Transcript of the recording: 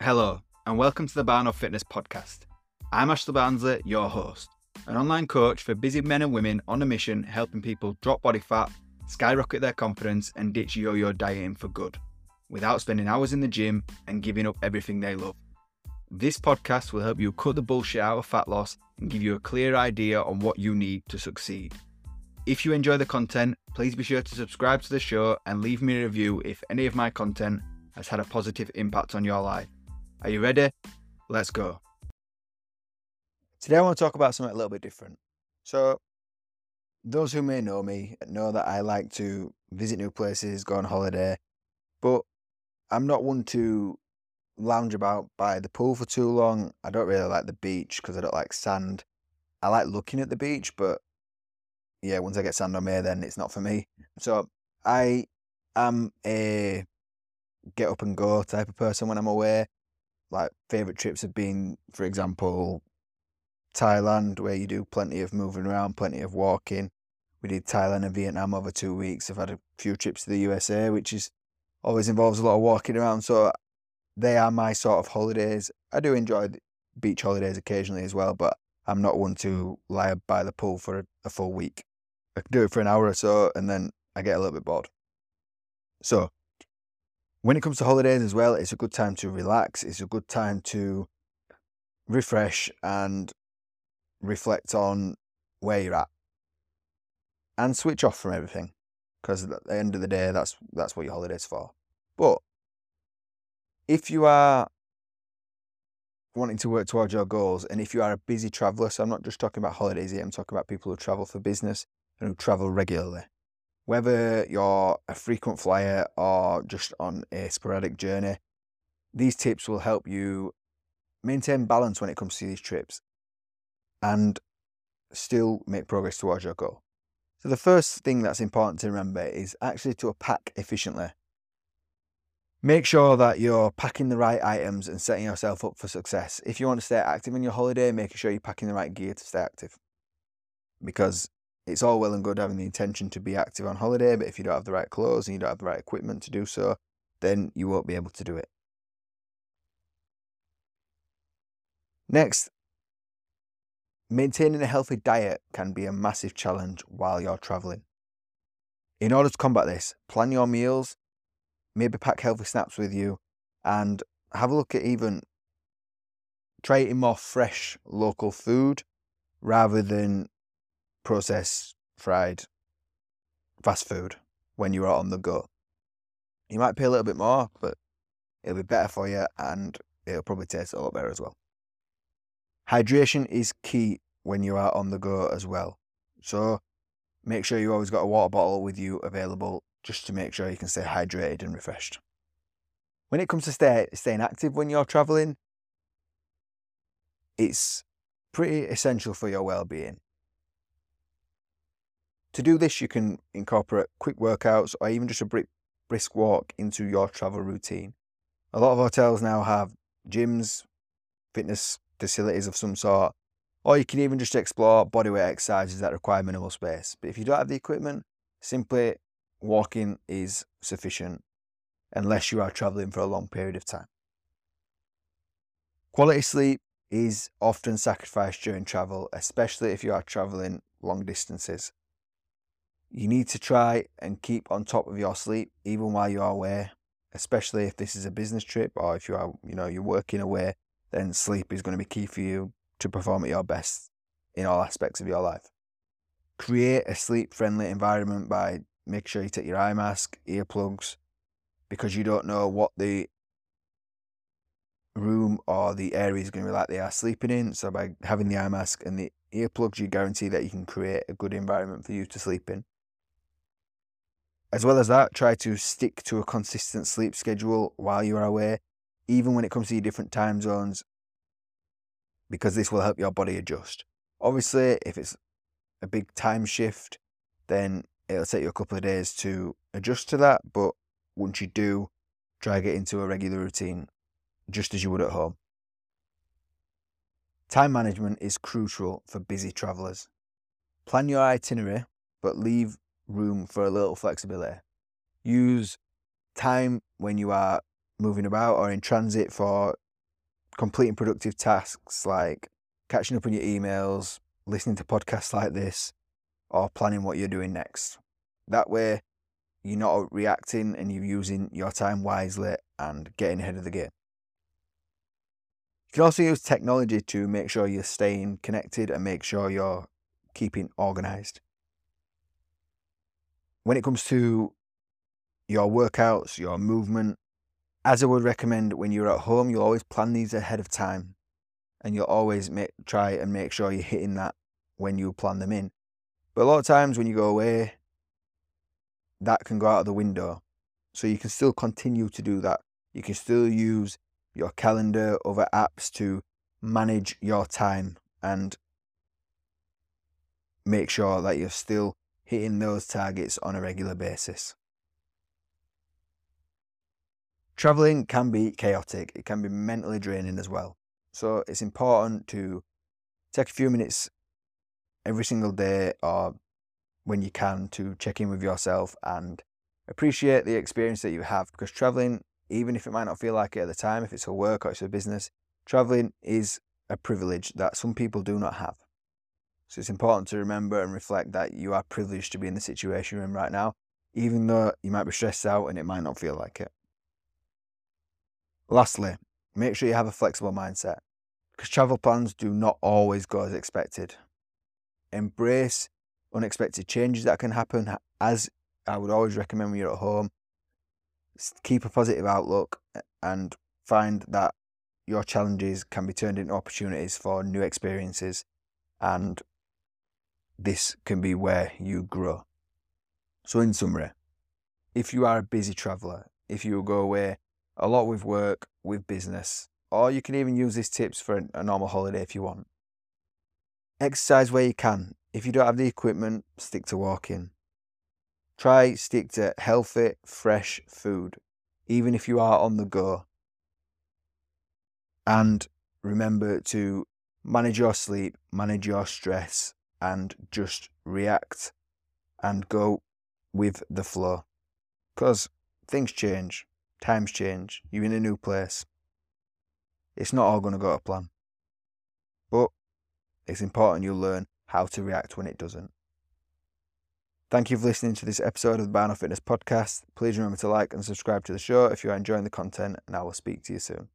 Hello, and welcome to the Barno Fitness Podcast. I'm Ashley Barnsley, your host, an online coach for busy men and women on a mission helping people drop body fat, skyrocket their confidence, and ditch yo yo dieting for good, without spending hours in the gym and giving up everything they love. This podcast will help you cut the bullshit out of fat loss and give you a clear idea on what you need to succeed. If you enjoy the content, please be sure to subscribe to the show and leave me a review if any of my content has had a positive impact on your life. Are you ready? Let's go. Today I want to talk about something a little bit different. So, those who may know me know that I like to visit new places, go on holiday, but I'm not one to lounge about by the pool for too long. I don't really like the beach because I don't like sand. I like looking at the beach, but yeah, once I get sand on me, then it's not for me. So I am a get up and go type of person when I'm away. Like favorite trips have been, for example, Thailand, where you do plenty of moving around, plenty of walking. We did Thailand and Vietnam over two weeks. I've had a few trips to the USA, which is always involves a lot of walking around. So they are my sort of holidays. I do enjoy beach holidays occasionally as well, but I'm not one to lie by the pool for a, a full week. I can do it for an hour or so and then I get a little bit bored. So, when it comes to holidays as well, it's a good time to relax. It's a good time to refresh and reflect on where you're at and switch off from everything because at the end of the day that's that's what your holiday's for but if you are wanting to work towards your goals and if you are a busy traveler so i'm not just talking about holidays here i'm talking about people who travel for business and who travel regularly whether you're a frequent flyer or just on a sporadic journey these tips will help you maintain balance when it comes to these trips and still make progress towards your goal so the first thing that's important to remember is actually to pack efficiently Make sure that you're packing the right items and setting yourself up for success. If you want to stay active in your holiday, making sure you're packing the right gear to stay active. Because it's all well and good having the intention to be active on holiday, but if you don't have the right clothes and you don't have the right equipment to do so, then you won't be able to do it. Next, maintaining a healthy diet can be a massive challenge while you're traveling. In order to combat this, plan your meals maybe pack healthy snacks with you and have a look at even try eating more fresh local food rather than processed fried fast food when you're on the go. You might pay a little bit more, but it'll be better for you and it'll probably taste a lot better as well. Hydration is key when you are on the go as well. So make sure you always got a water bottle with you available just to make sure you can stay hydrated and refreshed. When it comes to stay, staying active when you're traveling, it's pretty essential for your well-being. To do this, you can incorporate quick workouts or even just a brisk walk into your travel routine. A lot of hotels now have gyms, fitness facilities of some sort, or you can even just explore bodyweight exercises that require minimal space. But if you don't have the equipment, simply walking is sufficient unless you are traveling for a long period of time. Quality sleep is often sacrificed during travel, especially if you are traveling long distances. You need to try and keep on top of your sleep even while you are away, especially if this is a business trip or if you are, you know, you're working away, then sleep is going to be key for you to perform at your best in all aspects of your life. Create a sleep friendly environment by make sure you take your eye mask, earplugs, because you don't know what the room or the area is going to be like they are sleeping in. So by having the eye mask and the earplugs, you guarantee that you can create a good environment for you to sleep in. As well as that, try to stick to a consistent sleep schedule while you are away, even when it comes to your different time zones, because this will help your body adjust. Obviously, if it's a big time shift, then it'll take you a couple of days to adjust to that, but once you do, try get into a regular routine just as you would at home. Time management is crucial for busy travellers. Plan your itinerary, but leave room for a little flexibility. Use time when you are moving about or in transit for completing productive tasks like catching up on your emails, listening to podcasts like this, or planning what you're doing next. That way, you're not reacting and you're using your time wisely and getting ahead of the game. You can also use technology to make sure you're staying connected and make sure you're keeping organized. When it comes to your workouts, your movement, as I would recommend when you're at home, you'll always plan these ahead of time and you'll always make, try and make sure you're hitting that when you plan them in. But a lot of times when you go away, that can go out of the window. So you can still continue to do that. You can still use your calendar, other apps to manage your time and make sure that you're still hitting those targets on a regular basis. Traveling can be chaotic, it can be mentally draining as well. So it's important to take a few minutes every single day or when you can to check in with yourself and appreciate the experience that you have because traveling, even if it might not feel like it at the time, if it's a work or it's a business, traveling is a privilege that some people do not have. So it's important to remember and reflect that you are privileged to be in the situation you're in right now, even though you might be stressed out and it might not feel like it. Lastly, make sure you have a flexible mindset because travel plans do not always go as expected. Embrace unexpected changes that can happen, as I would always recommend when you're at home. Keep a positive outlook and find that your challenges can be turned into opportunities for new experiences, and this can be where you grow. So, in summary, if you are a busy traveler, if you go away a lot with work, with business, or you can even use these tips for a normal holiday if you want. Exercise where you can. If you don't have the equipment, stick to walking. Try stick to healthy, fresh food, even if you are on the go. And remember to manage your sleep, manage your stress, and just react and go with the flow. Because things change. Times change. You're in a new place. It's not all going to go to plan. But it's important you learn how to react when it doesn't. Thank you for listening to this episode of the Barno Fitness Podcast. Please remember to like and subscribe to the show if you are enjoying the content, and I will speak to you soon.